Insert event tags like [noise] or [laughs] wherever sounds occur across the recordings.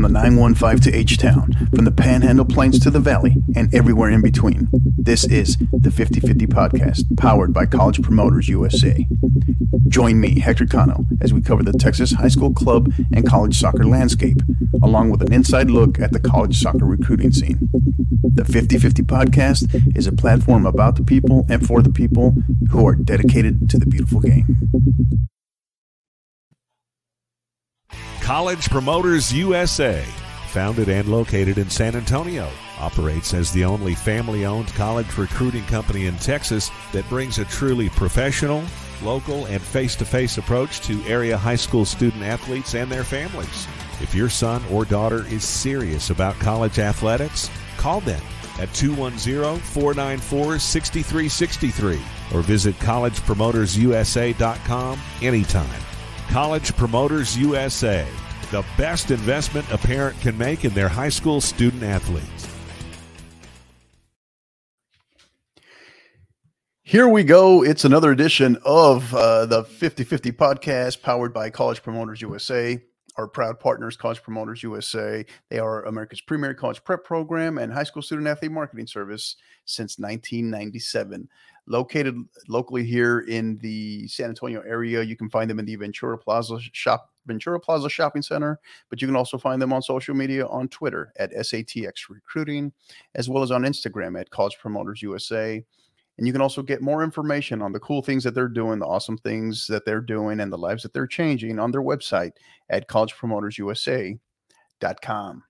from the 915 to H Town, from the Panhandle Plains to the Valley, and everywhere in between. This is the 50 50 podcast, powered by College Promoters USA. Join me, Hector Cano, as we cover the Texas high school club and college soccer landscape, along with an inside look at the college soccer recruiting scene. The 50 50 podcast is a platform about the people and for the people who are dedicated to the beautiful game. College Promoters USA, founded and located in San Antonio, operates as the only family owned college recruiting company in Texas that brings a truly professional, local, and face to face approach to area high school student athletes and their families. If your son or daughter is serious about college athletics, call them at 210 494 6363 or visit collegepromotersusa.com anytime. College Promoters USA, the best investment a parent can make in their high school student athletes. Here we go. It's another edition of uh, the 50 50 podcast powered by College Promoters USA. Our proud partners, College Promoters USA. They are America's premier college prep program and high school student athlete marketing service since 1997 located locally here in the San Antonio area. You can find them in the Ventura Plaza shop, Ventura Plaza Shopping Center, but you can also find them on social media on Twitter at SATX Recruiting, as well as on Instagram at College Promoters USA. And you can also get more information on the cool things that they're doing, the awesome things that they're doing, and the lives that they're changing on their website at collegepromotersusa.com.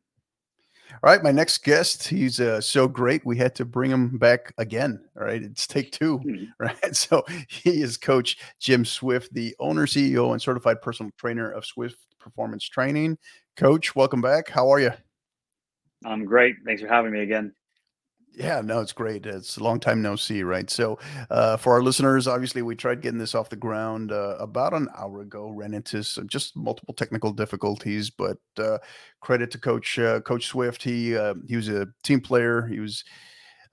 All right, my next guest, he's uh, so great. We had to bring him back again. All right, it's take 2 mm-hmm. [laughs] [laughs] right? So he is Coach Jim Swift, the owner, CEO, and certified personal trainer of Swift Performance Training. Coach, welcome back. How are you? I'm great. Thanks for having me again. Yeah, no, it's great. It's a long time no see, right? So, uh, for our listeners, obviously, we tried getting this off the ground uh, about an hour ago. Ran into some just multiple technical difficulties, but uh, credit to Coach uh, Coach Swift. He uh, he was a team player. He was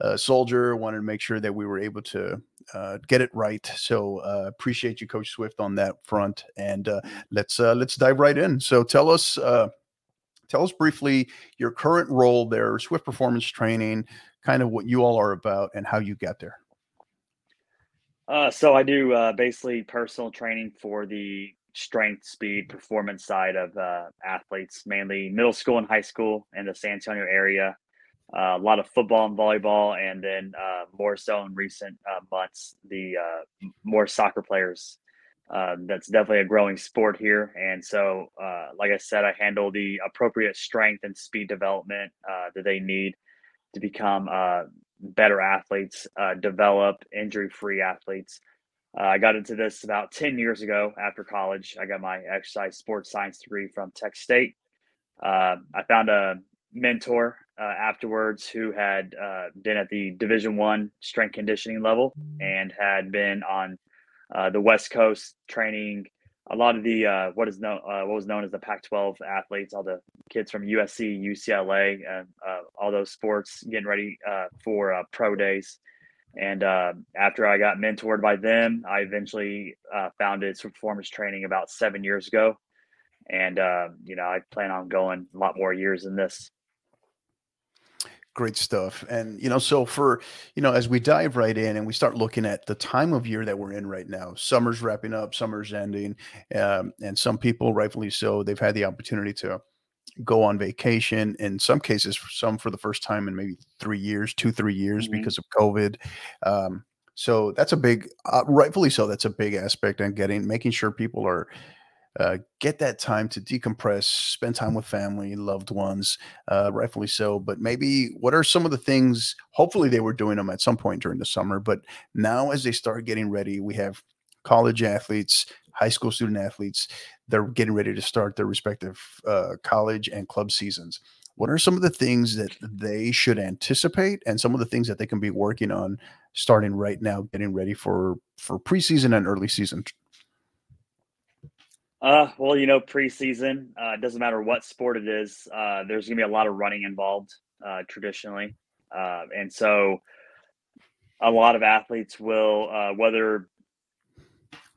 a soldier. Wanted to make sure that we were able to uh, get it right. So, appreciate you, Coach Swift, on that front. And let's let's dive right in. So, tell us. Tell us briefly your current role there, Swift Performance Training, kind of what you all are about and how you get there. Uh, so I do uh, basically personal training for the strength, speed, performance side of uh, athletes, mainly middle school and high school in the San Antonio area. Uh, a lot of football and volleyball, and then uh, more so in recent uh, months, the more soccer players. that's definitely a growing sport here, and so, like I said, I handle the appropriate strength and speed development that they need to become uh, better athletes, uh, develop injury free athletes. Uh, I got into this about 10 years ago after college. I got my exercise sports science degree from Tech State. Uh, I found a mentor uh, afterwards who had uh, been at the Division One strength conditioning level and had been on the West Coast training a lot of the uh, what is known uh, what was known as the Pac-12 athletes, all the kids from USC, UCLA, and uh, all those sports getting ready uh, for uh, pro days. And uh, after I got mentored by them, I eventually founded performance training about seven years ago. And you know, I plan on going a lot more years than this great stuff and you know so for you know as we dive right in and we start looking at the time of year that we're in right now summer's wrapping up summer's ending um, and some people rightfully so they've had the opportunity to go on vacation in some cases some for the first time in maybe three years two three years mm-hmm. because of covid um, so that's a big uh, rightfully so that's a big aspect and getting making sure people are uh, get that time to decompress, spend time with family, loved ones, uh, rightfully so. But maybe what are some of the things? Hopefully, they were doing them at some point during the summer. But now, as they start getting ready, we have college athletes, high school student athletes. They're getting ready to start their respective uh, college and club seasons. What are some of the things that they should anticipate, and some of the things that they can be working on starting right now, getting ready for for preseason and early season uh, well, you know, preseason, uh, it doesn't matter what sport it is, uh, there's going to be a lot of running involved uh, traditionally. Uh, and so a lot of athletes will, uh, whether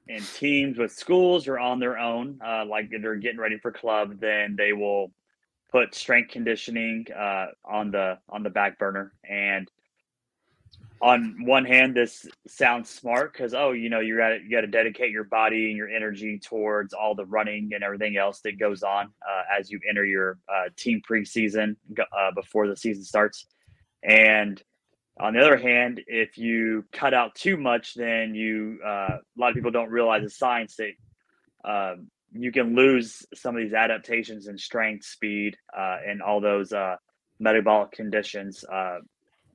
in teams with schools or on their own, uh, like they're getting ready for club, then they will put strength conditioning uh, on the on the back burner. And on one hand, this sounds smart because oh, you know, you got you got to dedicate your body and your energy towards all the running and everything else that goes on uh, as you enter your uh, team preseason uh, before the season starts. And on the other hand, if you cut out too much, then you uh, a lot of people don't realize the science that um, you can lose some of these adaptations in strength, speed, uh, and all those uh, metabolic conditions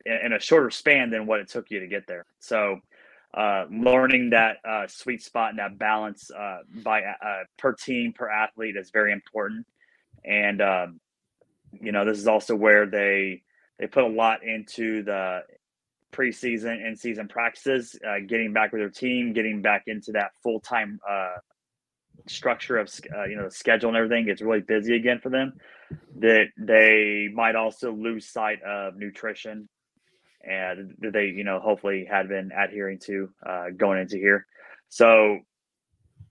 in, a shorter span than what it took you to get there. So, uh, learning that uh, sweet spot and that balance uh, by per team per athlete is very important. And um, you know, this is also where they they put a lot into the preseason and season practices, getting back with their team, getting back into that full time structure of uh, you know the schedule and everything gets really busy again for them that they might also lose sight of nutrition and they you know hopefully had been adhering to uh, going into here. So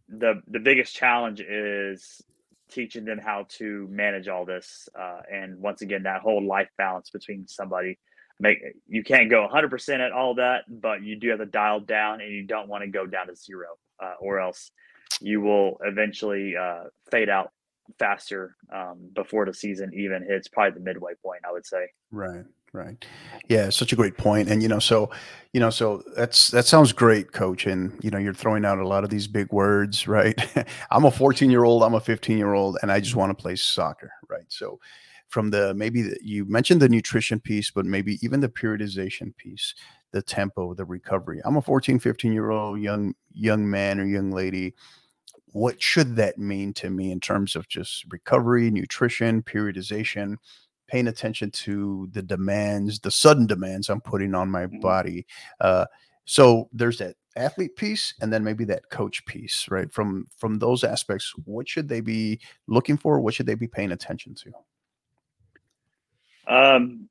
the the biggest challenge is teaching them how to manage all this uh, and once again that whole life balance between somebody make you can't go 100% at all that but you do have to dial down and you don't want to go down to zero uh, or else you will eventually uh, fade out faster um, before the season even hits probably the midway point i would say. Right right. Yeah such a great point and you know so you know so that's that sounds great coach and you know you're throwing out a lot of these big words [laughs] right? I'm a 14 year old i'm a 15 year old and i just want to play soccer right? So from the maybe the, you mentioned the nutrition piece but maybe even the periodization piece the tempo the recovery. I'm a 14 15 year old young young man or young lady. What should that mean to me in terms of just recovery, nutrition, periodization, paying attention to the demands, the sudden demands I'm putting on my mm-hmm. body. Uh, so there's that athlete piece and then maybe that coach piece, right? From from those aspects, what should they be looking for? What should they be paying attention to? Um,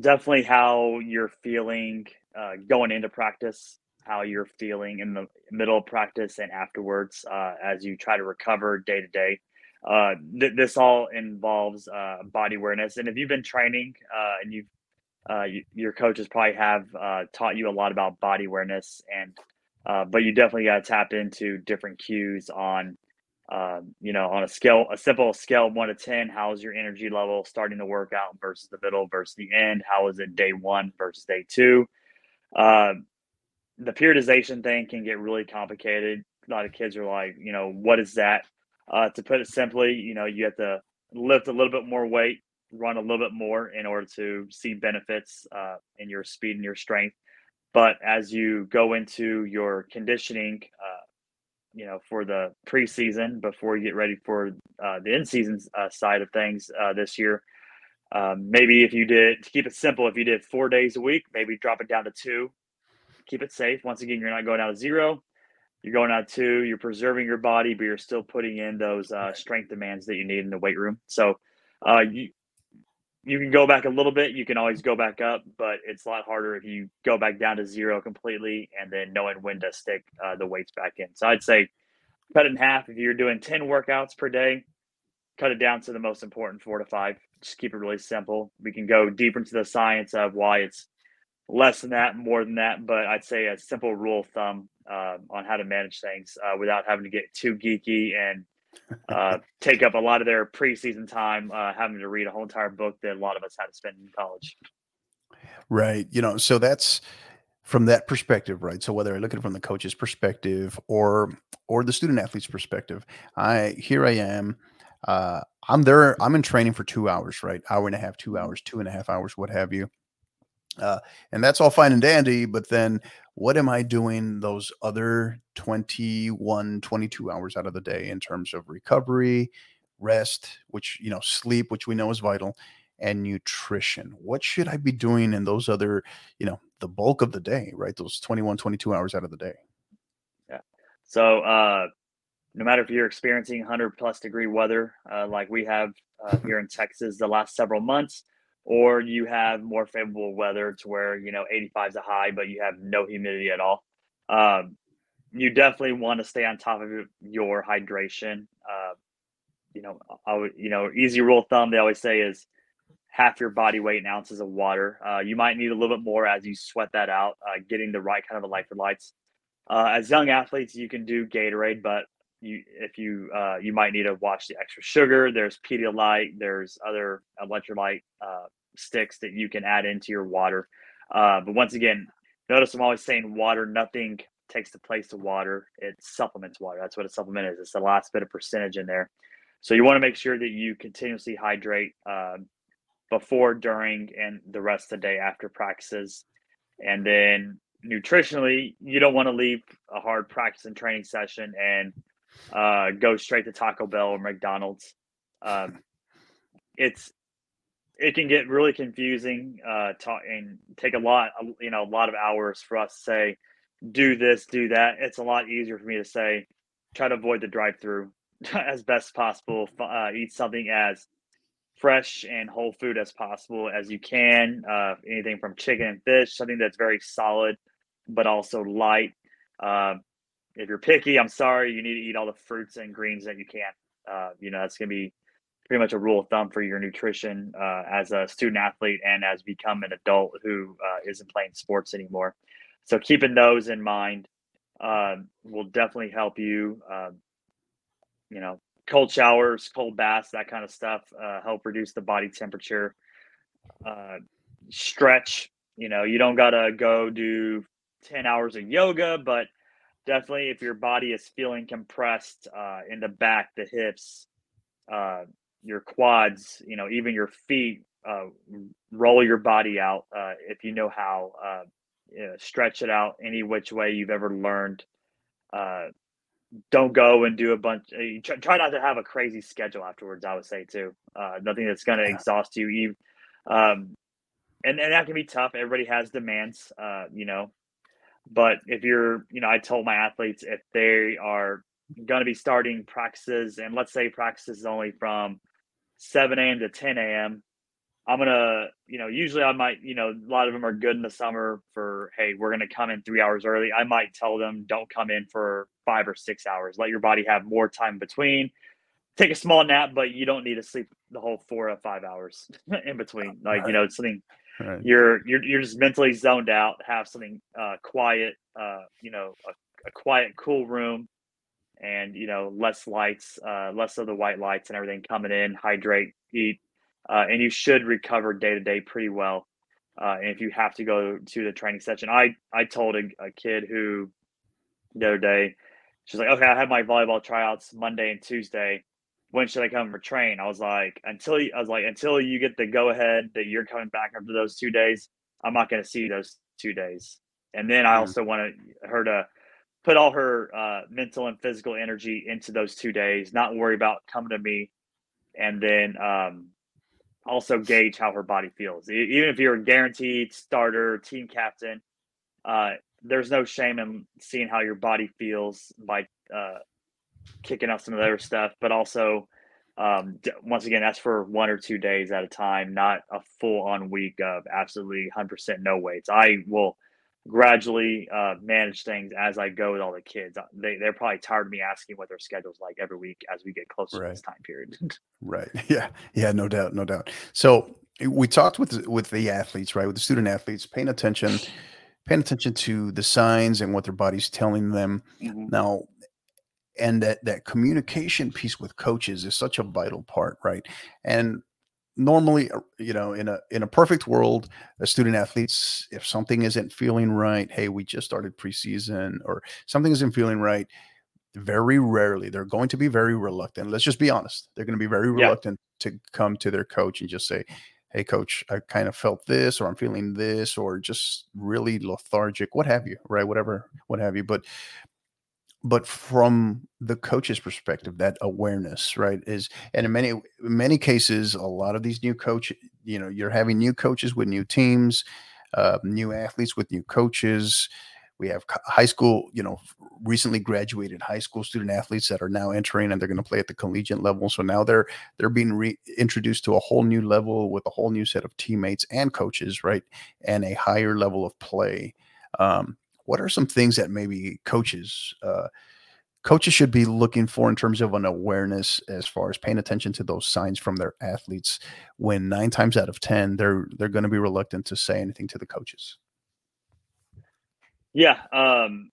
definitely how you're feeling uh, going into practice how you're feeling in the middle of practice and afterwards uh, as you try to recover day to day. Uh, th- this all involves uh, body awareness, and if you've been training uh, and you've uh, you, your coaches probably have uh, taught you a lot about body awareness, and but you definitely got to tap into different cues on, you know, on a scale, a simple scale one to ten. How is your energy level starting the workout versus the middle versus the end? How is it day one versus day two? the periodization thing can get really complicated. A lot of kids are like, you know, what is that? Uh, to put it simply, you know, you have to lift a little bit more weight, run a little bit more in order to see benefits uh, in your speed and your strength. But as you go into your conditioning, uh, you know, for the preseason before you get ready for uh, the in season uh, side of things uh, this year, um, maybe if you did to keep it simple, if you did four days a week, maybe drop it down to two keep it safe. Once again, you're not going out of zero. You're going out two. You're preserving your body, but you're still putting in those uh, strength demands that you need in the weight room. So uh, you you can go back a little bit. You can always go back up, but it's a lot harder if you go back down to zero completely and then knowing when to stick uh, the weights back in. So I'd say cut it in half. If you're doing 10 workouts per day, cut it down to the most important four to five. Just keep it really simple. We can go deeper into the science of why it's less than that, more than that, but I'd say a simple rule of thumb uh, on how to manage things uh, without having to get too geeky and uh, [laughs] take up a lot of their preseason time, uh, having to read a whole entire book that a lot of us had to spend in college. Right. You know, so that's from that perspective, right? So whether I look at it from the coach's perspective or or the student athlete's perspective, I here I am. Uh, I'm there. I'm in training for two hours, right? Hour and a half, two hours, two and a half hours, what have you uh, and that's all fine and dandy. But then what am I doing those other 21, 22 hours out of the day in terms of recovery, rest, which, you know, sleep, which we know is vital, and nutrition? What should I be doing in those other, you know, the bulk of the day, right? Those 21, 22 hours out of the day. Yeah. So, uh, no matter if you're experiencing 100 plus degree weather uh, like we have uh, [laughs] here in Texas the last several months, or you have more favorable weather to where you know 85 is a high but you have no humidity at all um, you definitely want to stay on top of your hydration uh, you know, I would, you know, easy rule of thumb they always say is half your body weight in ounces of water. Uh, you might need a little bit more as you sweat that out, uh, getting the right kind of electrolytes. Uh, as young athletes, you can do Gatorade, but you if you uh, you might need to watch the extra sugar. There's Pedialyte. There's other electrolyte uh, sticks that you can add into your water. Uh, but once again, notice I'm always saying water. Nothing takes the place of water. It supplements water. That's what a supplement is. It's the last bit of percentage in there. So you want to make sure that you continuously hydrate um, before, during, and the rest of the day after practices. And then nutritionally, you don't want to leave a hard practice and training session and uh, go straight to Taco Bell or McDonald's. Um, it's it can get really confusing uh, talk, and take a lot, you know, a lot of hours for us to say, do this, do that. It's a lot easier for me to say, try to avoid the drive-through [laughs] as best possible. Uh, eat something as fresh and whole food as possible as you can. Uh, anything from chicken and fish, something that's very solid, but also light. Uh, if you're picky, I'm sorry, you need to eat all the fruits and greens that you can. Uh, you know, that's going to be pretty much a rule of thumb for your nutrition uh, as a student athlete and as become an adult who uh, not playing sports anymore. So keeping those in mind um, will definitely help you. Um, you know, cold showers, cold baths, that kind of stuff uh, help reduce the body temperature. Uh, stretch. You know, you don't gotta go do ten hours of yoga, but definitely if your body is feeling compressed uh, in the back, the hips, uh, your quads, you know, even your feet, uh, roll your body out uh, if you know how. Uh, you know, stretch it out any which way you've ever learned. Uh, don't go and do a bunch. Uh, try, try, not to have a crazy schedule afterwards. I would say too. Uh, nothing that's going to yeah. exhaust you. Um, and and that can be tough. Everybody has demands, uh, you know. But if you're, you know, I told my athletes if they are going to be starting practices, and let's say practices only from 7 a.m. to 10 a.m. I'm gonna, you know, usually I might, you know, a lot of them are good in the summer for, hey, we're gonna come in three hours early. I might tell them don't come in for five or six hours. Let your body have more time between. Take a small nap, but you don't need to sleep the whole four or five hours [laughs] in between. Like, right. you know, something right. you're you're you're just mentally zoned out. Have something uh, quiet, uh, you know, a, a quiet, cool room, and you know, less lights, uh, less of the white lights and everything coming in. Hydrate, eat uh, and you should recover day to day pretty well. Uh, and if you have to go to the training session, I I told a, a, kid who the other day, she's like, okay, I have my volleyball tryouts Monday and Tuesday. When should I come for train? I was like, until you, I was like, until you get the go ahead that you're coming back after those two days, I'm not going to see those two days. And then I also wanted her to put all her uh, mental and physical energy into those two days, not worry about coming to me. And then um, also gauge how her body feels. Even if you're a guaranteed starter, team captain, uh, there's no shame in seeing how your body feels by uh, kicking off some of the other stuff. But also, um, once again, that's for one or two days at a time, not a full on week of absolutely 100% no weights. I will gradually uh, manage things as I go with all the kids. Uh, they they're probably tired of me asking what their schedule's like every week as we get closer right. to this time period. [laughs] right. [laughs] Yeah. Yeah. No doubt. No doubt. So we talked with with the athletes, right? With the student athletes, paying attention, paying attention to the signs and what their body's telling them. Mm-hmm. Now, and that that communication piece with coaches is such a vital part, right? And normally uh, you know in a in a perfect world a student athletes if something isn't feeling right hey we just started preseason or something isn't feeling right very rarely they're going to be very reluctant let's just be honest they're going to be very reluctant yeah. to come to their coach and just say hey coach i kind of felt this or i'm feeling this or just really lethargic what have you right whatever what have you but but from the coach's perspective that awareness right is and in many many cases a lot of these new coach you know you're having new coaches with new teams uh, new athletes with new coaches. We have high school you know recently graduated high school student athletes that are now entering and they're going to play at the collegiate level. So now they're they're being re- introduced to a whole new level with a whole new set of teammates and coaches right and a higher level of play. Um, what are some things that maybe coaches uh, coaches should be looking for in terms of an awareness as far as paying attention to those signs from their athletes when nine times out of ten they're they're going to be reluctant to say anything to the coaches? Yeah um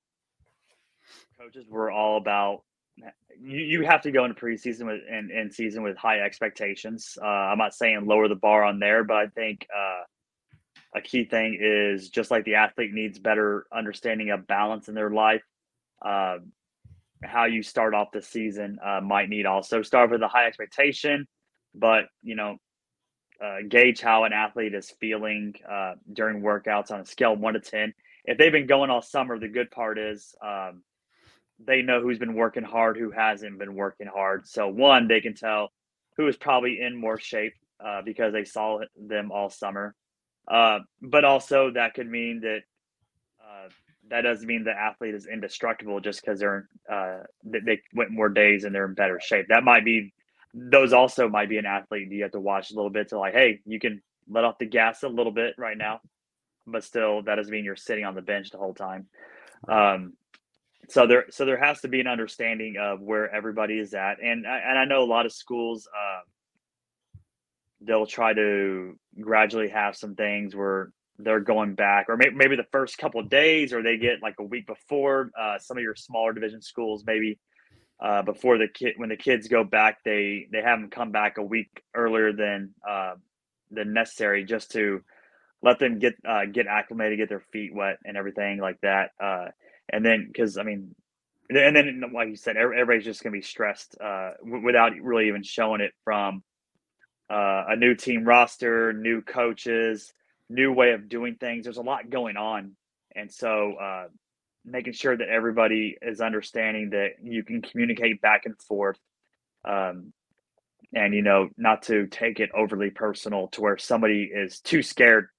coaches were all about you, you have to go into preseason with and, and season with high expectations. Uh, i'm not saying lower the bar on there but i think uh a key thing is just like the athlete needs better understanding of balance in their life uh, how you start off the season uh, might need also start with a high expectation, but you know, uh, gauge how an athlete is feeling uh, during workouts on a scale one to ten. If they've been going all summer, the good part is um, they know who's been working hard, who hasn't been working hard. So one, they can tell who is probably in more shape uh, because they saw them all summer. Uh, but also that could mean that uh, that doesn't mean the athlete is indestructible just because they're uh, they went more days and they're in better shape. That might be those also might be an athlete you have to watch a little bit to like, hey, you can let off the gas a little bit right now, but still that doesn't mean you're sitting on the bench the whole time. Um, so there so there has to be an understanding of where everybody is at, and and I know a lot of schools. Uh, they'll try to gradually have some things where they're going back, or maybe, maybe the first couple of days, or they get like a week before. Uh, some of your smaller division schools, maybe uh, before the kid when the kids go back, they they have them come back a week earlier than uh, than necessary, just to let them get uh, get acclimated, get their feet wet, and everything like that. Uh, and then, because I mean, and then like you said, everybody's just gonna be stressed uh, w- without really even showing it from uh, a new team roster, new coaches new way of doing things. There's a lot going on, and so uh, making sure that everybody is understanding that you can communicate back and forth, um, and you know not to take it overly personal to where somebody is too scared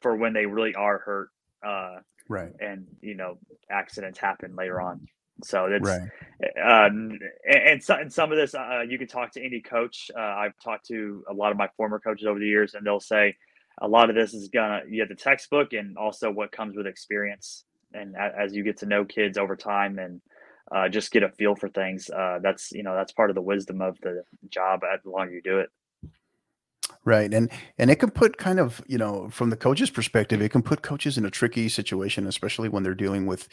for when they really are hurt. Uh, right. And you know accidents happen later on. So that's right. Uh, and, and, so, and some of this, uh, you can talk to any coach. Uh, I've talked to a lot of my former coaches over the years, and they'll say, a lot of this is gonna you have the textbook and also what comes with experience and as you get to know kids over time and uh, just get a feel for things uh, that's you know that's part of the wisdom of the job the longer you do it right and and it can put kind of you know from the coach's perspective it can put coaches in a tricky situation especially when they're dealing with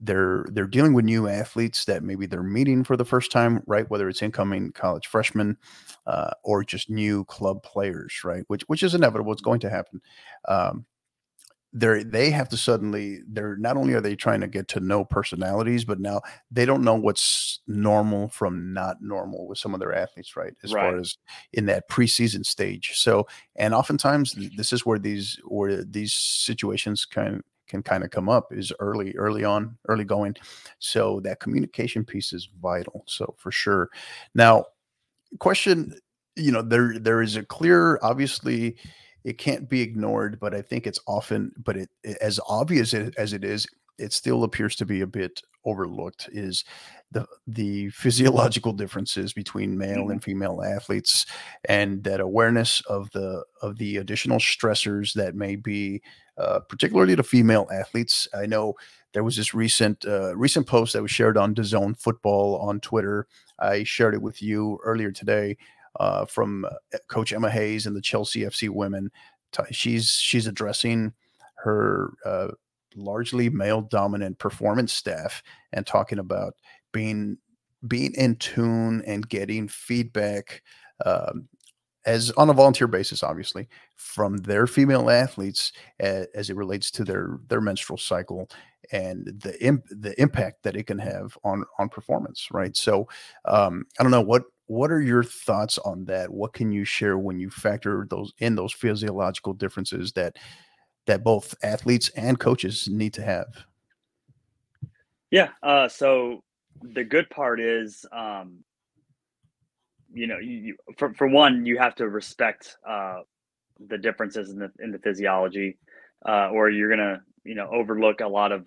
they're they're dealing with new athletes that maybe they're meeting for the first time right? Whether it's incoming college freshmen uh, or just new club players right? Which which is inevitable. It's going to happen. Um, they they have to suddenly they're not only are they trying to get to know personalities but now they don't know what's normal from not normal with some of their athletes right? As right. far as in that preseason stage. So and oftentimes this is where these where these situations kind of can kind of come up is early, early on, early going. So that communication piece is vital. So for sure. Now, question, you know, there there is a clear, obviously, it can't be ignored, but I think it's often, but it, it as obvious as it is, it still appears to be a bit overlooked is the the physiological differences between male mm-hmm. and female athletes and that awareness of the of the additional stressors that may be uh, particularly to female athletes. I know there was this recent uh, recent post that was shared on DAZN football on twitter. I shared it with you earlier today uh, from uh, coach emma hayes and the chelsea fc women. She's she's addressing her uh, largely male dominant performance staff and talking about being being in tune and getting feedback um, as on a volunteer basis obviously from their female athletes as, as, it relates to their their menstrual cycle and the imp, the impact that it can have on on performance right so um, i don't know what what are your thoughts on that what can you share when you factor those in those physiological differences that that both athletes and coaches need to have? Yeah. Uh, so the good part is, um, you know, you, you, for for one, you have to respect uh, the differences in the in the physiology, uh, or you're gonna, you know, overlook a lot of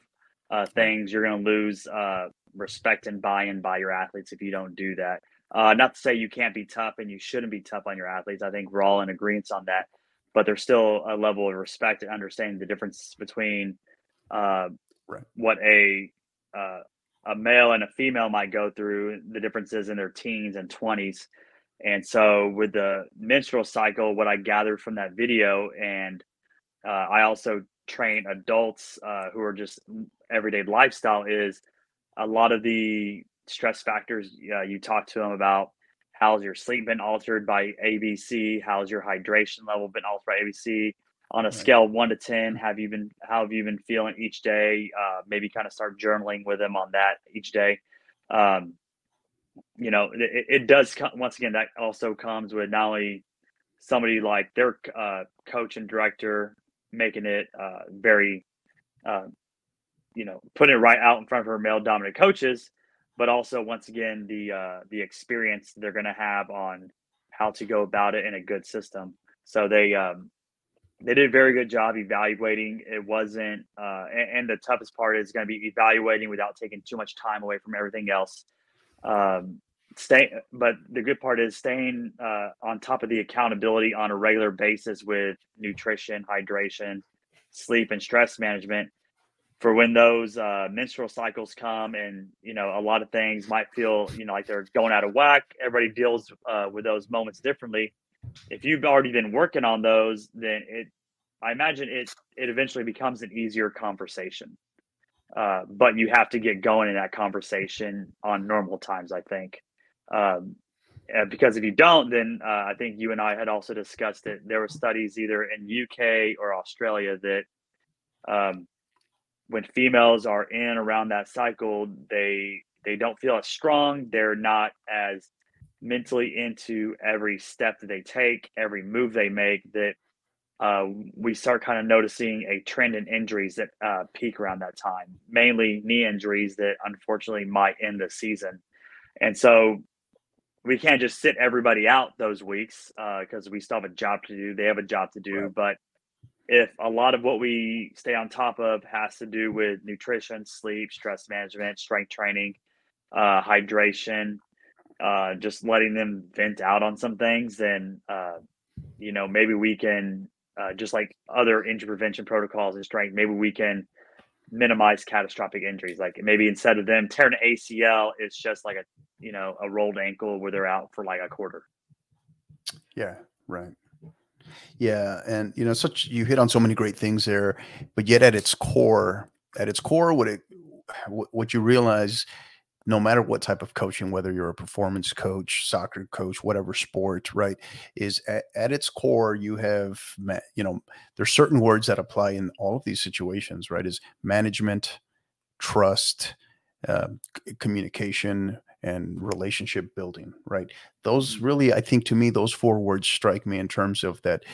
uh, things. You're gonna lose uh, respect and buy-in by your athletes if you don't do that. Uh, not to say you can't be tough and you shouldn't be tough on your athletes. I think we're all in agreement on that but there's still a level of respect and understanding the difference between uh, right. what a uh, a male and a female might go through the differences in their teens and 20s and so with the menstrual cycle what i gathered from that video and uh, i also train adults uh, who are just everyday lifestyle is a lot of the stress factors uh, you talk to them about how's your sleep been altered by abc how's your hydration level been altered by abc on a scale one to 10 have you been how have you been feeling each day? Uh, maybe kind of start journaling with them on that each day. Um, you know it, it does come, once again that also comes with not only somebody like their uh, coach and director making it uh, very uh, you know putting it right out in front of her male dominant coaches but also once again the uh, the experience they're going to have on how to go about it in a good system. So they um, they did a very good job evaluating. It wasn't, uh, and, and, the toughest part is going to be evaluating without taking too much time away from everything else. Um, stay, but the good part is staying uh, on top of the accountability on a regular basis with nutrition, hydration, sleep, and stress management. For when those uh, menstrual cycles come, and you know, a lot of things might feel, you know, like they're going out of whack. Everybody deals uh, with those moments differently if you've already been working on those, then it, I imagine it, it eventually becomes an easier conversation. Uh, but you have to get going in that conversation on normal times, I think. Um, because if you don't, then uh, I think you and I had also discussed it. There were studies either in UK or Australia that um, when females are in around that cycle, they they don't feel as strong. They're not as mentally into every step that they take, every move they make, that uh, we start kind of noticing a trend in injuries that uh, peak around that time, mainly knee injuries that unfortunately might end the season. And so we can't just sit everybody out those weeks because uh, we still have a job to do. They have a job to do. Right. But if a lot of what we stay on top of has to do with nutrition, sleep, stress management, strength training, uh, hydration, uh, just letting them vent out on some things, then uh, you know maybe we can uh, just like other injury prevention protocols and strength, maybe we can minimize catastrophic injuries. Like maybe instead of them tearing an ACL, it's just like a you know a rolled ankle where they're out for like a quarter. Yeah, right. Yeah, and you know, such you hit on so many great things there, but yet at its core, at its core, what it what you realize no matter what type of coaching, whether you're a performance coach, soccer coach, whatever sport, right, is at, at its core, you have, you know, there's certain words that apply in all of these situations, right? Is management, trust, uh, communication, and relationship building, right? Those mm-hmm. really, I think, to me, those four words strike me in terms of that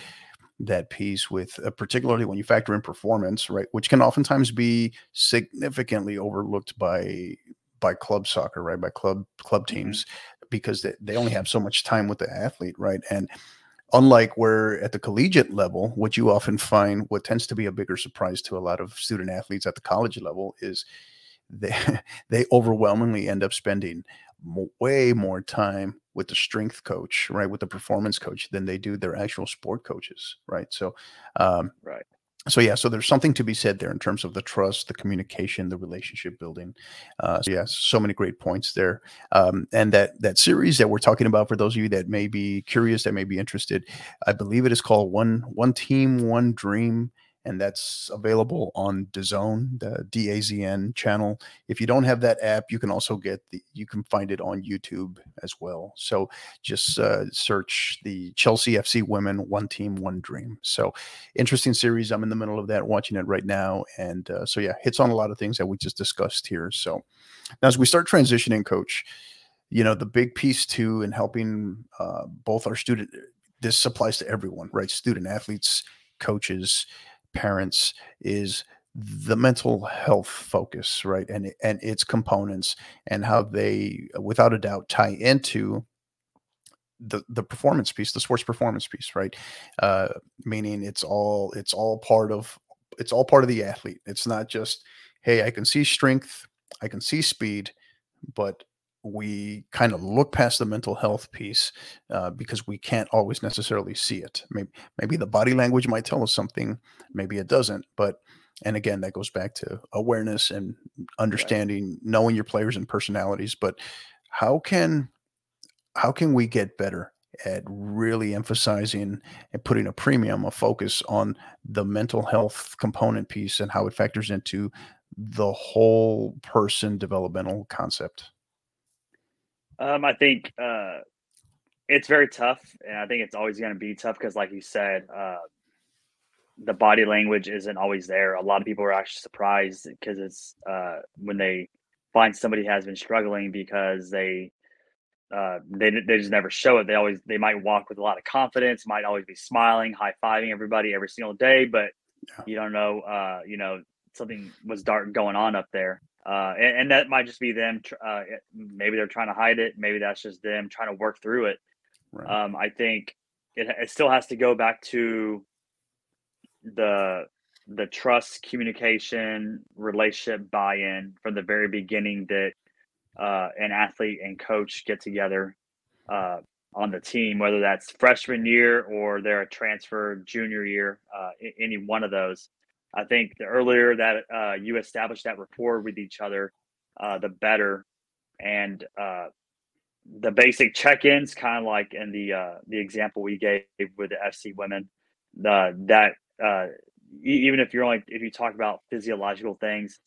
that piece with uh, particularly when you factor in performance right which can oftentimes be significantly overlooked by by club soccer, right? By club club mm-hmm. teams mm-hmm. because they, they only have so much time with the athlete, right? And unlike where at the collegiate level, what you often find, what tends to be a bigger surprise to a lot of student athletes at the college level is they [laughs] they overwhelmingly end up spending way more time with the strength coach, right, with the performance coach than they do their actual sport coaches, right? So, um, right so yeah so there's something to be said there in terms of the trust the communication the relationship building. Uh, so yes so many great points there. Um, and that that series that we're talking about for those of you that may be curious that may be interested i believe it is called one one team one dream and that's available on DAZN, the DAZN channel. If you don't have that app, you can also get the you can find it on YouTube as well. So just uh, search the Chelsea FC Women One Team One Dream. So interesting series. I'm in the middle of that, watching it right now, and uh, so yeah, hits on a lot of things that we just discussed here. So now as we start transitioning, Coach, you know the big piece too in helping uh, both our student. This applies to everyone, right? Student athletes, coaches parents is the mental health focus right and and its components and how they without a doubt tie into the the performance piece the sports performance piece right? Uh meaning it's all it's all part of it's all part of the athlete. It's not just hey i can see strength i can see speed but we kind of look past the mental health piece uh, because we can't always necessarily see it. Maybe, maybe the body language might tell us something, maybe it doesn't. But and again that goes back to awareness and understanding right. knowing your players and personalities but how can how can we get better at really emphasizing and putting a premium a focus on the mental health component piece and how it factors into the whole person developmental concept um, i think uh, it's very tough and i think it's always going to be tough because like you said uh, the body language isn't always there. A lot of people are actually surprised because it's uh, when they find somebody has been struggling because they uh, they they just never show it. They always they might walk with a lot of confidence, might always be smiling, high fiving everybody every single day, but you don't know, uh, you know, something was dark going on up there. Uh, and, and, that might just be them. Uh, maybe they're trying to hide it. Maybe that's just them trying to work through it. Right. Um, I think it, it still has to go back to the the trust, communication, relationship buy-in from the very beginning that uh, an athlete and coach get together uh, on the team, whether that's freshman year or they're a transfer junior year, uh, any one of those. I think the earlier that uh, you establish that rapport with each other, uh, the better. And uh, the basic check-ins, kind of like in the the example we gave with the FC women, the that uh, even if you're only if you talk about physiological things,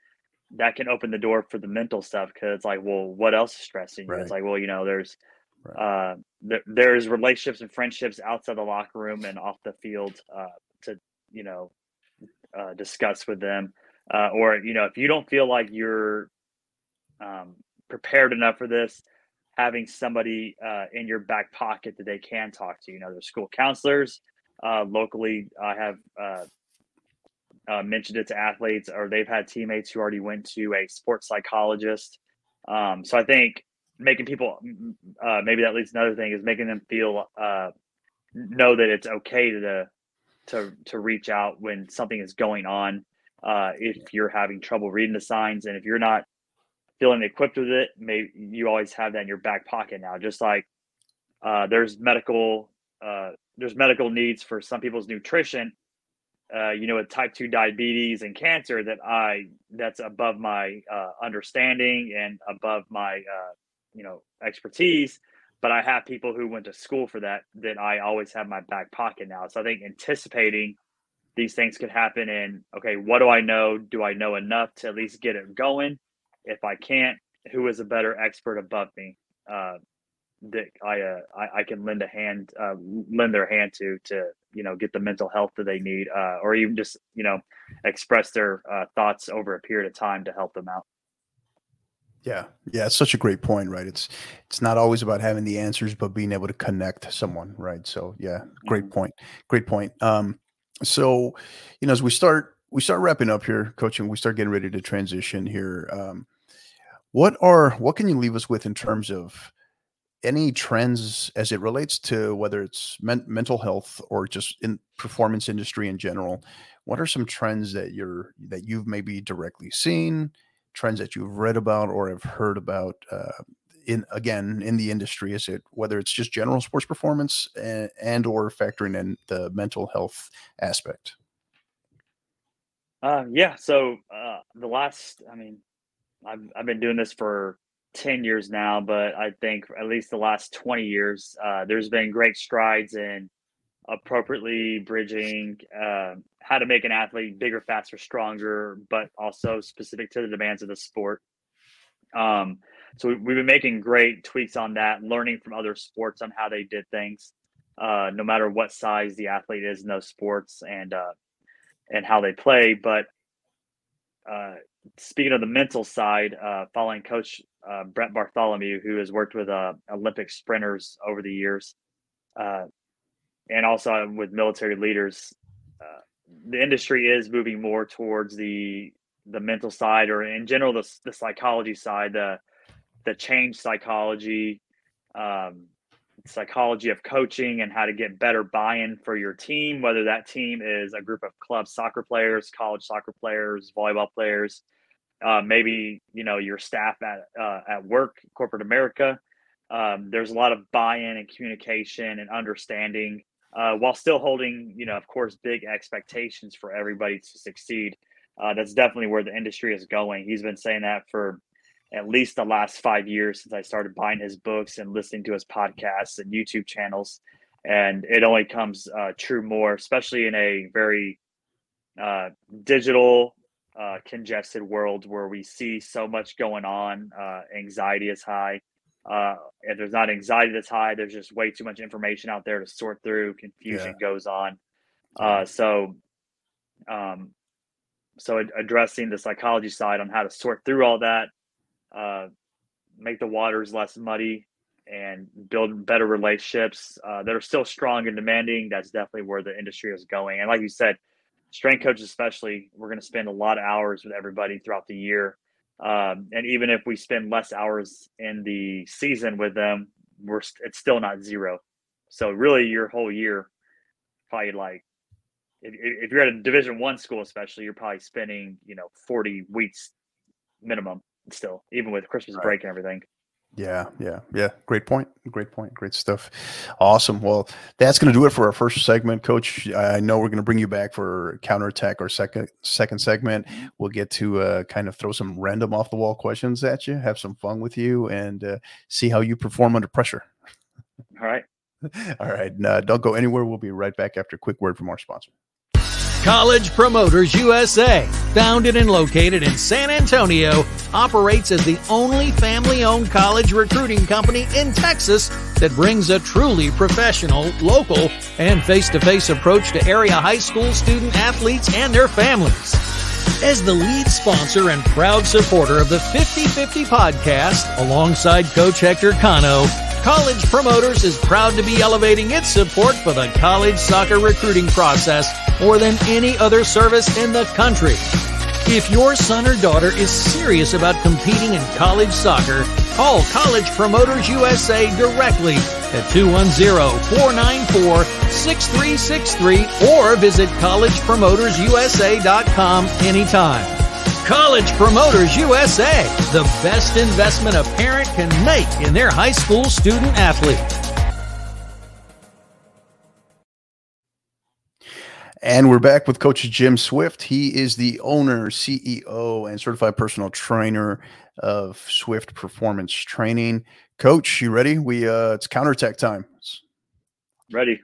that can open the door for the mental stuff because it's like, well, what else is stressing you? Right. It's like, well, you know, there's right. uh, there, there's relationships and friendships outside the locker room and off the field uh, to you know uh, discuss with them, uh, or you know, if you don't feel like you're um, prepared enough for this, having somebody uh, in your back pocket that they can talk to. You know, there's school counselors. Uh, locally, I have uh, uh, mentioned it to athletes, or they've had teammates who already went to a sports psychologist. Um, so I think making people maybe that leads another thing is making them feel know that it's okay to to to reach out when something is going on. Uh, if you're having trouble reading the signs, and if you're not feeling equipped with it, maybe you always have that in your back pocket now. Just like uh, there's medical uh, there's medical needs for some people's nutrition. Uh, you know, with type two diabetes and cancer, that I that's above my uh, understanding and above my uh, you know expertise. But I have people who went to school for that that I always have my back pocket now. So I think anticipating these things could happen and okay, what do I know? Do I know enough to at least get it going? If I can't, who is a better expert above me? Uh, that I, uh, I, I can lend a hand, uh, lend their hand to, to you know get the mental health that they need, uh, or even just you know express their uh, thoughts over a period of time to help them out. Yeah, yeah, it's such a great point, right? It's it's not always about having the answers, but being able to connect someone, right? So yeah, great mm-hmm. point, great point. Um, so you know, as we start we start wrapping up here, coaching, we start getting ready to transition here. Um, what are what can you leave us with in terms of any trends as it relates to whether it's men- mental health or just in performance industry in general what are some trends that you're that you've maybe directly seen trends that you've read about or have heard about uh, in again in the industry? Is it whether it's just general sports performance and, and or factoring in the mental health aspect? Uh, yeah so uh, the last i mean I've, I've been doing this for 10 years now, but I think at least the last 20 years, uh, there's been great strides in appropriately bridging uh, how to make an athlete bigger, faster, stronger, but also specific to the demands of the sport. Um, so we've been making great tweaks on that, learning from other sports on how they did things, uh, no matter what size the athlete is in those sports and uh, and how they play. But uh, speaking of the mental side, uh, following Coach uh, Brett Bartholomew, who has worked with uh, Olympic sprinters over the years, and also with military leaders, the industry is moving more towards the the mental side, or in general, the the psychology side, the the change psychology, um, psychology of coaching, and how to get better buy-in for your team, whether that team is a group of club soccer players, college soccer players, volleyball players uh, maybe you know your staff at uh, at work, corporate America. Um, there's a lot of buy-in and communication and understanding, uh, while still holding, you know, of course, big expectations for everybody to succeed. uh, that's definitely where the industry is going. He's been saying that for at least the last five years since I started buying his books and listening to his podcasts and YouTube channels. And it only comes uh, true more, especially in a very uh, digital, uh, congested world where we see so much going on. Uh, anxiety is high. Uh, if there's not anxiety that's high, there's just way too much information out there to sort through. Confusion yeah. goes on. Uh, so, um, so addressing the psychology side on how to sort through all that, uh, make the waters less muddy, and build better relationships uh, that are still strong and demanding. That's definitely where the industry is going. And like you said, strength coaches especially, we're going to spend a lot of hours with everybody throughout the year. Um, and even if we spend less hours in the season with them, we're it's still not zero. So really, your whole year, probably like if, if you're at a Division One school, especially, you're probably spending you know 40 weeks minimum still, even with Christmas right. break and everything. Yeah, yeah, yeah. Great point. Great point. Great stuff. Awesome. Well, that's going to do it for our first segment, Coach. I know we're going to bring you back for counterattack or second second segment. We'll get to uh, kind of throw some random off the wall questions at you, have some fun with you, and uh, see how you perform under pressure. All right. [laughs] All right. Uh, don't go anywhere. We'll be right back after a quick word from our sponsor. College Promoters USA, founded and located in San Antonio, operates as the only family owned college recruiting company in Texas that brings a truly professional, local, and face to face approach to area high school student athletes and their families. As the lead sponsor and proud supporter of the 50 50 podcast, alongside Coach Hector Cano, College Promoters is proud to be elevating its support for the college soccer recruiting process more than any other service in the country. If your son or daughter is serious about competing in college soccer, call College Promoters USA directly at 210-494-6363 or visit collegepromotersusa.com anytime. College Promoters USA, the best investment a parent can make in their high school student athlete. And we're back with Coach Jim Swift. He is the owner, CEO, and certified personal trainer of Swift Performance Training. Coach, you ready? We uh it's counterattack time. Ready.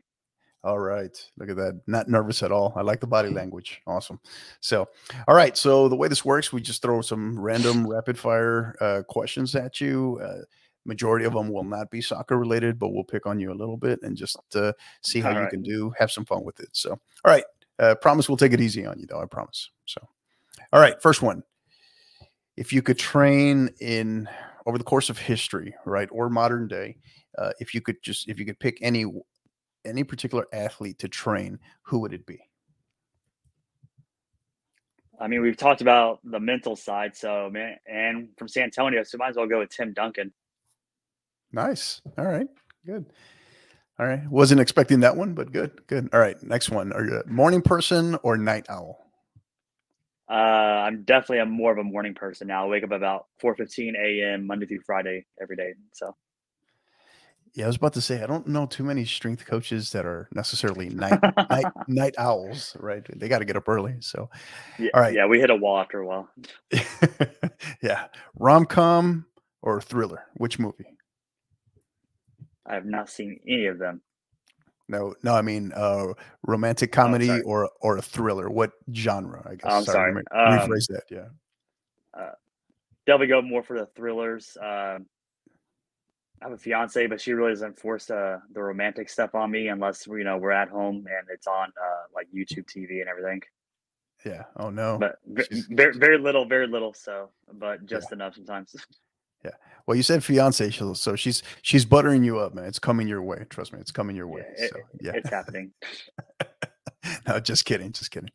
All right. Look at that. Not nervous at all. I like the body language. Awesome. So, all right. So, the way this works, we just throw some random rapid fire uh, questions at you. Uh, majority of them will not be soccer related, but we'll pick on you a little bit and just uh, see how all you right. can do. Have some fun with it. So, all right. Uh, promise we'll take it easy on you, though. I promise. So, all right. First one. If you could train in over the course of history, right, or modern day, uh, if you could just if you could pick any any particular athlete to train, who would it be? I mean, we've talked about the mental side, so man, and from San Antonio, so might as well go with Tim Duncan. Nice. All right. Good. All right. Wasn't expecting that one, but good. Good. All right. Next one. Are you a morning person or night owl? Uh, I'm definitely a more of a morning person now. I wake up about 4:15 a.m. Monday through Friday every day. So yeah, I was about to say I don't know too many strength coaches that are necessarily night night [laughs] night owls, right? They got to get up early. So, yeah, all right, yeah, we hit a wall after a while. [laughs] yeah, rom com or thriller? Which movie? I have not seen any of them. No, no, I mean uh romantic comedy oh, or or a thriller. What genre? I guess. Oh, I'm sorry. sorry. Um, rephrase that. Yeah. Uh, definitely go more for the thrillers. Um, I have a fiance, but she really doesn't force uh, the romantic stuff on me unless you know we're at home and it's on uh, like YouTube TV and everything. Yeah. Oh no. But very, very little, very little. So, but just yeah. enough sometimes. [laughs] Yeah. Well, you said fiance, so she's she's buttering you up, man. It's coming your way. Trust me, it's coming your way. Yeah, so, yeah. it's happening. [laughs] no, just kidding, just kidding.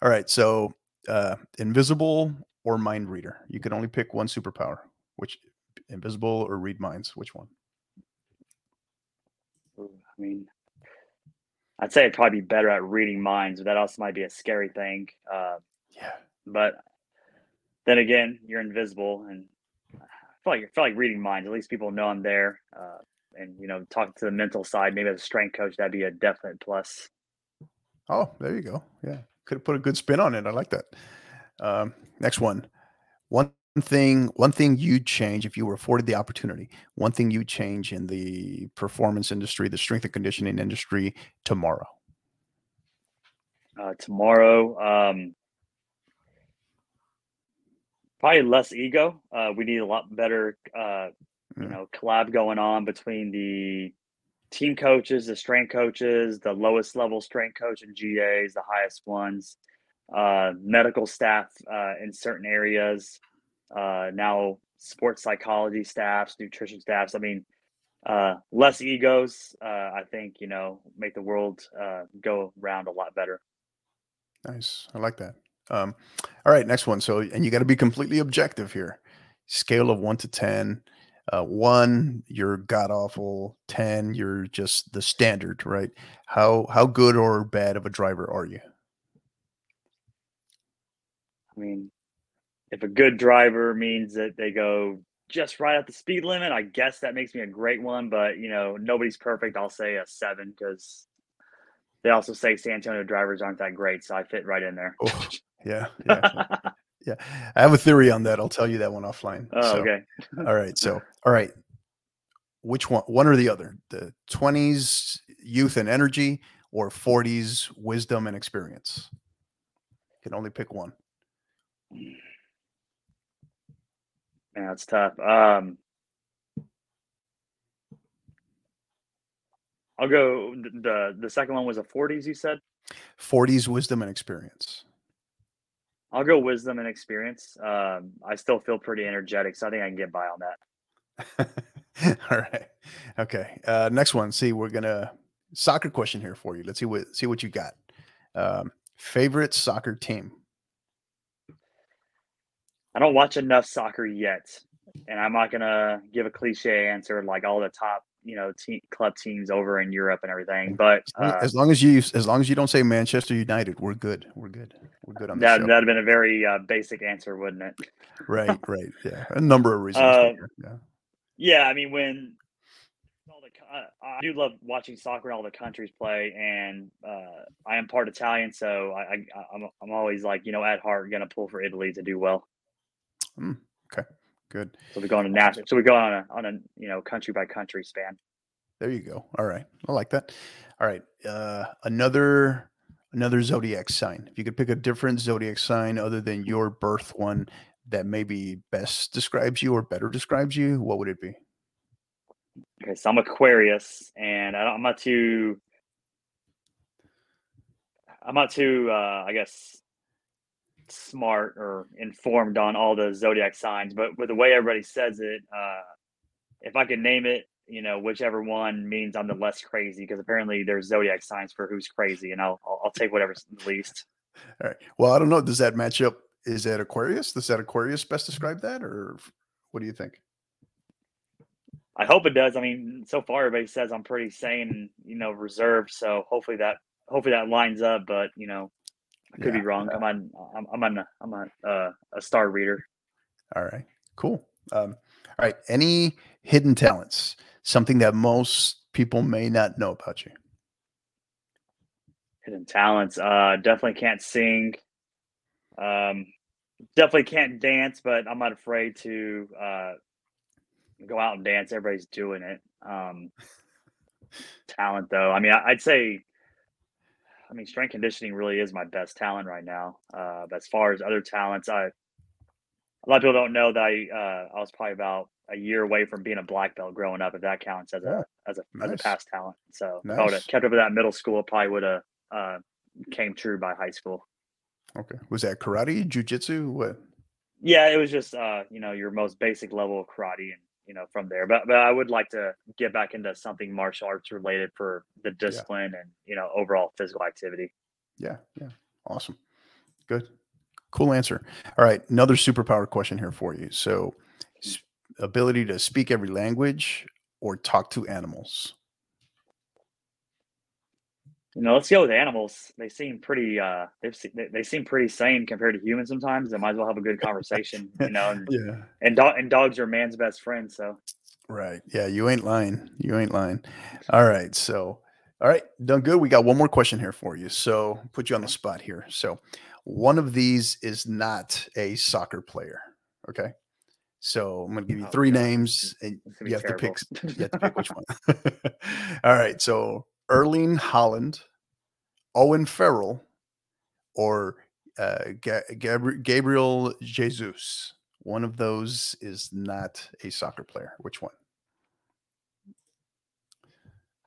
All right. So, uh, invisible or mind reader. You can only pick one superpower. Which invisible or read minds? Which one? I mean, I'd say I'd probably be better at reading minds, but that also might be a scary thing. Uh, yeah. But then again, you're invisible, and feel like I feel like reading minds. At least people know I'm there, uh, and you know, talking to the mental side. Maybe as a strength coach, that'd be a definite plus. Oh, there you go. Yeah, could have put a good spin on it. I like that. Um, next one. One thing, one thing you'd change if you were afforded the opportunity. One thing you'd change in the performance industry, the strength and conditioning industry tomorrow. Uh, tomorrow, um, probably less ego. Uh, we need a lot better, uh, you Mm. know, collab going on between the team coaches, the strength coaches, the lowest level strength coach and GAs, the highest ones, uh, medical staff uh, in certain areas, uh, now sports psychology staffs, nutrition staffs. I mean, uh, less egos. Uh, I think you know make the world uh, go round a lot better. Nice. I like that. Um, all right, next one. So, and you got to be completely objective here. Scale of one to 10. Uh, one, you're god awful. 10, you're just the standard, right? How, how good or bad of a driver are you? I mean, if a good driver means that they go just right at the speed limit, I guess that makes me a great one. But you know, nobody's perfect. I'll say a seven because they also say San Antonio drivers aren't that great, so I fit right in there. Oh, yeah. Yeah. yeah. I have a theory on that. I'll tell you that one offline. [laughs] oh, So, okay. All right. So, all right. Which one, one or the other? The 20s youth and energy or 40s wisdom and experience? You can only pick one. Man, that's tough. Um, I'll go. the The second one was a forties. You said 40s wisdom and experience. I'll go wisdom and experience. Um, I still feel pretty energetic, so I think I can get by on that. [laughs] All right. Okay. Uh, next one. See, we're gonna soccer question here for you. Let's see what see what you got. Um, favorite soccer team. I don't watch enough soccer yet, and I'm not gonna give a cliche answer like all the top, you know, team, club teams over in Europe and everything. But As long- uh, as long as you as long as you don't say Manchester United, we're good. We're good. We're good on that show. that'd have been a very uh, basic answer, wouldn't it? Right. [laughs] Right. Yeah. A number of reasons. Uh, yeah. Yeah, I mean when all the uh, I do love watching soccer and all the countries play, and uh, I am part Italian, so I, I I'm I'm always like you know at heart gonna pull for Italy to do well. Good. So we go on a national, so we go on a on a you know country by country span. There you go. All right. I like that. All right. Uh, another another zodiac sign. If you could pick a different zodiac sign other than your birth one that maybe best describes you or better describes you, what would it be? Okay, so I'm Aquarius, and I don't, I'm not too. I'm not too, uh, I guess, smart or informed on all the zodiac signs, but with the way everybody says it, uh, if I could name it, you know, whichever one means I'm the less crazy, because apparently there's zodiac signs for who's crazy, and I'll I'll, I'll take whatever's the least. All right. Well, I don't know. Does that match up? Is that Aquarius? Does that Aquarius best describe that, or what do you think? I hope it does. I mean, so far everybody says I'm pretty sane and you know reserved, so hopefully that hopefully that lines up. But you know, I could be wrong. I'm on I'm, I'm on a, I'm on uh, a star reader. All right. Cool. Um, all right. Any hidden talents? Something that most people may not know about you. Hidden talents. Uh, definitely can't sing. Um, definitely can't dance, but I'm not afraid to uh, go out and dance. Everybody's doing it. Um, talent, though. I mean, I, I'd say. I mean, strength conditioning really is my best talent right now. Uh, as far as other talents, I a lot of people don't know that I uh, I was probably about a year away from being a black belt growing up, if that counts as Yeah, a as a as a past talent. So if I would have kept up with that middle school, it probably would have uh, came true by high school. Okay. Was that karate, jujitsu? What? Yeah, it was just uh, you know your most basic level of karate, and you know from there. But but I would like to get back into something martial arts related for the discipline and you know overall physical activity. Yeah. Yeah. Awesome. Good. Cool answer. All right. Another superpower question here for you. So, ability to speak every language or talk to animals. You know, let's go with animals. They seem pretty. Uh, they've se- they, seem pretty sane compared to humans. Sometimes they might as well have a good conversation. You know, and [laughs] Yeah. and, do- and dogs are man's best friend. So Right. Yeah. You ain't lying. You ain't lying. All right. So, all right. Done good. We got one more question here for you. So, put you on the spot here. So, One of these is not a soccer player. Okay. So I'm going to give you Oh, three God. names and It's gonna be you have to pick you have to pick which [laughs] one. [laughs] All right. So Erling Haaland, Owen Farrell, or uh, Ga- Gabriel Jesus. One of those is not a soccer player. Which one?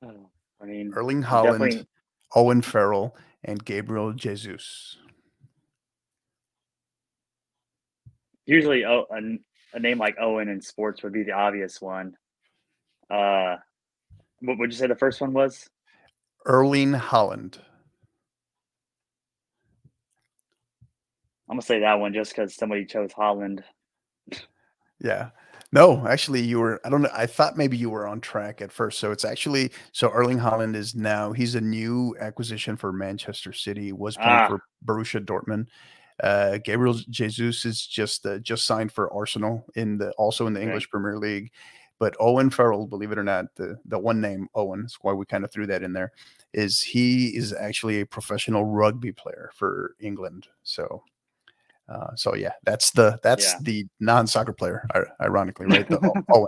Oh, I mean, Erling Haaland, definitely. Owen Farrell, and Gabriel Jesus. Usually, oh, a, a name like Owen in sports would be the obvious one. Uh, what would you say the first one was? Erling Haaland. I'm gonna say that one just because somebody chose Holland. Yeah. No, actually, you were. I don't know. I thought maybe you were on track at first. So it's actually so Erling Haaland is now he's a new acquisition for Manchester City. Was playing Ah. for Borussia Dortmund. Uh, Gabriel Jesus is just uh, just signed for Arsenal in the also in the Okay. English Premier League. But Owen Farrell, believe it or not, the the one name Owen, that's why we kind of threw that in there, is he is actually a professional rugby player for England. So uh, so yeah, that's the that's Yeah. the non-soccer player, ironically, [laughs] right? The Owen.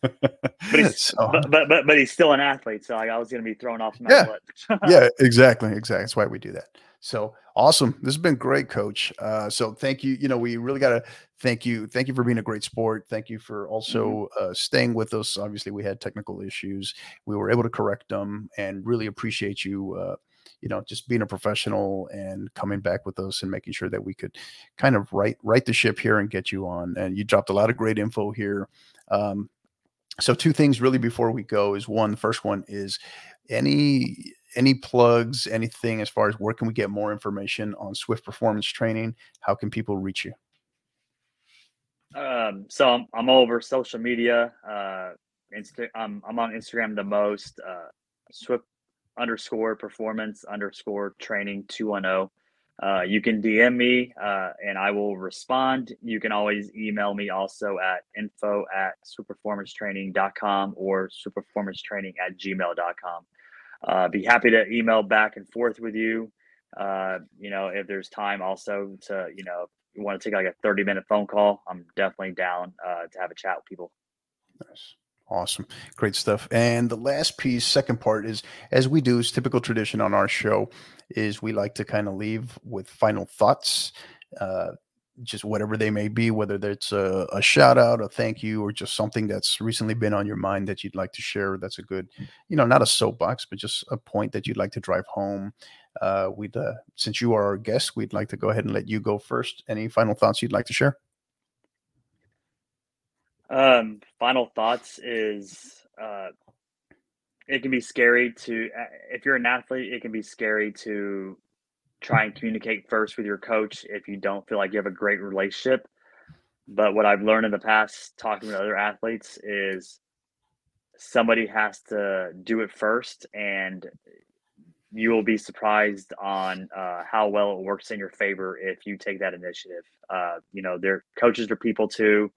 But he's, [laughs] So, but, but but but he's still an athlete, so like, I was gonna be thrown off no Yeah. yeah, [laughs] exactly, exactly. That's why we do that. So awesome. This has been great, Coach. Uh, so thank you. You know, we really got to thank you. Thank you for being a great sport. Thank you for also uh, staying with us. Obviously, we had technical issues. We were able to correct them, and really appreciate you. Uh, you know, just being a professional and coming back with us and making sure that we could kind of right right the ship here and get you on. And you dropped a lot of great info here. Um, so two things really before we go is one. The first one is any any plugs, anything as far as where can we get more information on Swift Performance Training? How can people reach you? Um, so I'm, I'm all over social media. Uh, Insta- I'm, I'm on Instagram the most. Uh, Swift underscore performance underscore training 210. Uh, you can DM me uh, and I will respond. You can always email me also at info at swiftperformancetraining.com or swiftperformancetraining at gmail.com. Uh, be happy to email back and forth with you. Uh, you know, if there's time also to, you know, you want to take like a 30 minute phone call, I'm definitely down uh, to have a chat with people. Nice. Awesome. Great stuff. And the last piece, second part is as we do, is typical tradition on our show, is we like to kind of leave with final thoughts. Uh, just whatever they may be, whether that's a, a shout out, a thank you, or just something that's recently been on your mind that you'd like to share. That's a good, you know, not a soapbox, but just a point that you'd like to drive home. Uh, we'd, uh, since you are our guest, we'd like to go ahead and let you go first. Any final thoughts you'd like to share? Um, final thoughts is uh, it can be scary to, uh, if you're an athlete, it can be scary to try and communicate first with your coach if you don't feel like you have a great relationship. But what I've learned in the past talking with other athletes is somebody has to do it first and you will be surprised on uh, how well it works in your favor if you take that initiative. Uh, you know, their coaches are people too.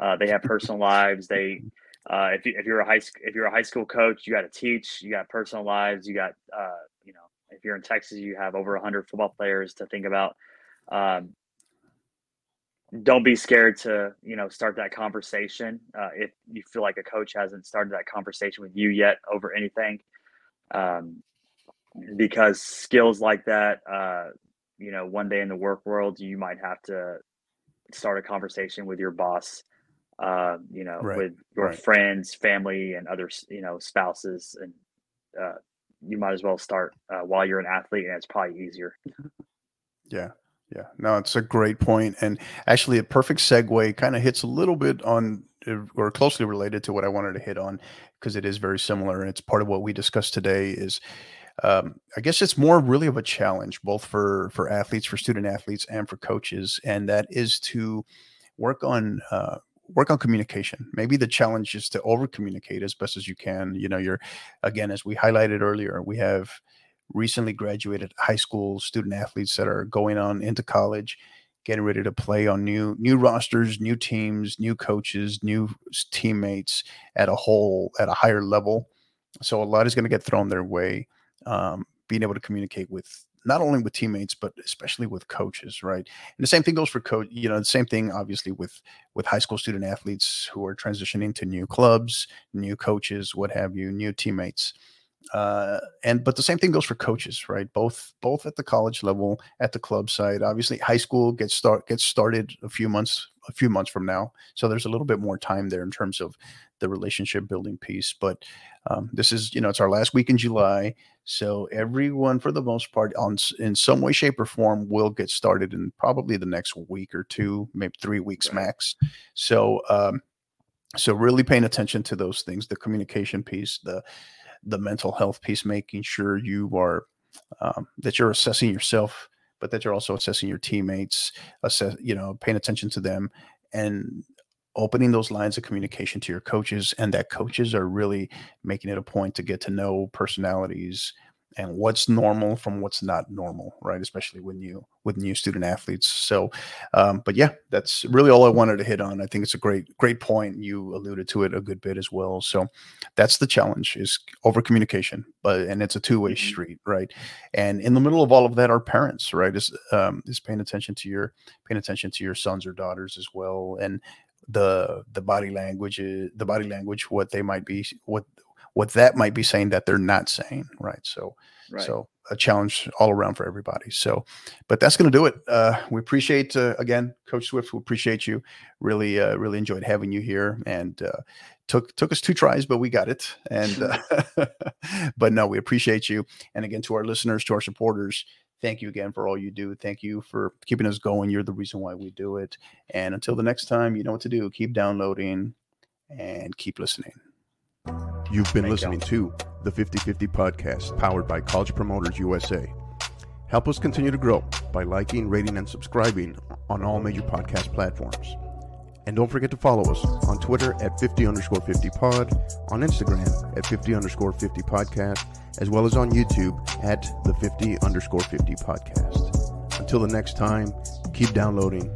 Uh, they have personal lives. They, uh, if you if you're a high if you're a high school coach, you got to teach. You got personal lives. You got uh, if you're in Texas, you have over 100 football players to think about. Um, don't be scared to you know start that conversation uh, if you feel like a coach hasn't started that conversation with you yet over anything um, because skills like that uh, you know one day in the work world you might have to start a conversation with your boss uh, you know Right, with your right. friends family and other, you know spouses and uh, you might as well start uh, while you're an athlete and it's probably easier [laughs] Yeah. Yeah. No, it's a great. And actually, a perfect segue kind of hits a little bit on uh, or closely related to what I wanted to hit on because it is very similar. And it's part of what we discussed today is um, I guess it's more really of a challenge, both for for athletes, for student athletes, and for coaches, and that is to work on uh, work on communication. Maybe the challenge is to over communicate as best as you can. You know, you're again, as we highlighted earlier, we have recently graduated high school student athletes that are going on into college getting ready to play on new new rosters new teams new coaches new teammates at a whole at a higher level so a lot is going to get thrown their way um, being able to communicate with not only with teammates but especially with coaches right? And the same thing goes for coach you know the same thing obviously with with high school student athletes who are transitioning to new clubs new coaches what have you new teammates. Uh, and but the same thing goes for coaches right? Both both at the college level at the club side. Obviously high school gets start gets started a few months a few months from now so there's a little bit more time there in terms of the relationship building piece. But um, this is you know it's our last week in july so everyone for the most part on in some way shape or form will get started in probably the next week or two maybe three weeks max. So um, so really paying attention to those things the communication piece the the mental health piece, making sure you are um, that you're assessing yourself, but that you're also assessing your teammates, assess, you know, paying attention to them, and opening those lines of communication to your coaches, and that coaches are really making it a point to get to know personalities and what's normal from what's not normal, right? Especially when you with new student athletes. So, um, but yeah, that's really all I wanted to hit on. I think it's a great, great point. You alluded to it a good bit as well. So, that's the challenge is over communication, but and it's a two way mm-hmm. street, right? And in the middle of all of that, our parents, right, is um, is paying attention to your paying attention to your sons or daughters as well, and the the body language, the body language, what they might be, what what that might be saying that they're not saying, right? So, right. so a challenge all around for everybody. So, but that's going to do it. Uh, we appreciate uh, again, Coach Swift. We appreciate you. Really, uh, really enjoyed having you here, and uh, took took us two tries, but we got it. And uh, [laughs] [laughs] but no, we appreciate you. And again, to our listeners, to our supporters, thank you again for all you do. Thank you for keeping us going. You're the reason why we do it. And until the next time, you know what to do. Keep downloading and keep listening. You've been listening to the 50 50 podcast powered by College Promoters USA. Help us continue to grow by liking, rating, and subscribing on all major podcast platforms. And don't forget to follow us on Twitter at 50 underscore 50 pod, on Instagram at 50 underscore 50 podcast, as well as on YouTube at the 50 underscore 50 podcast. Until the next time, keep downloading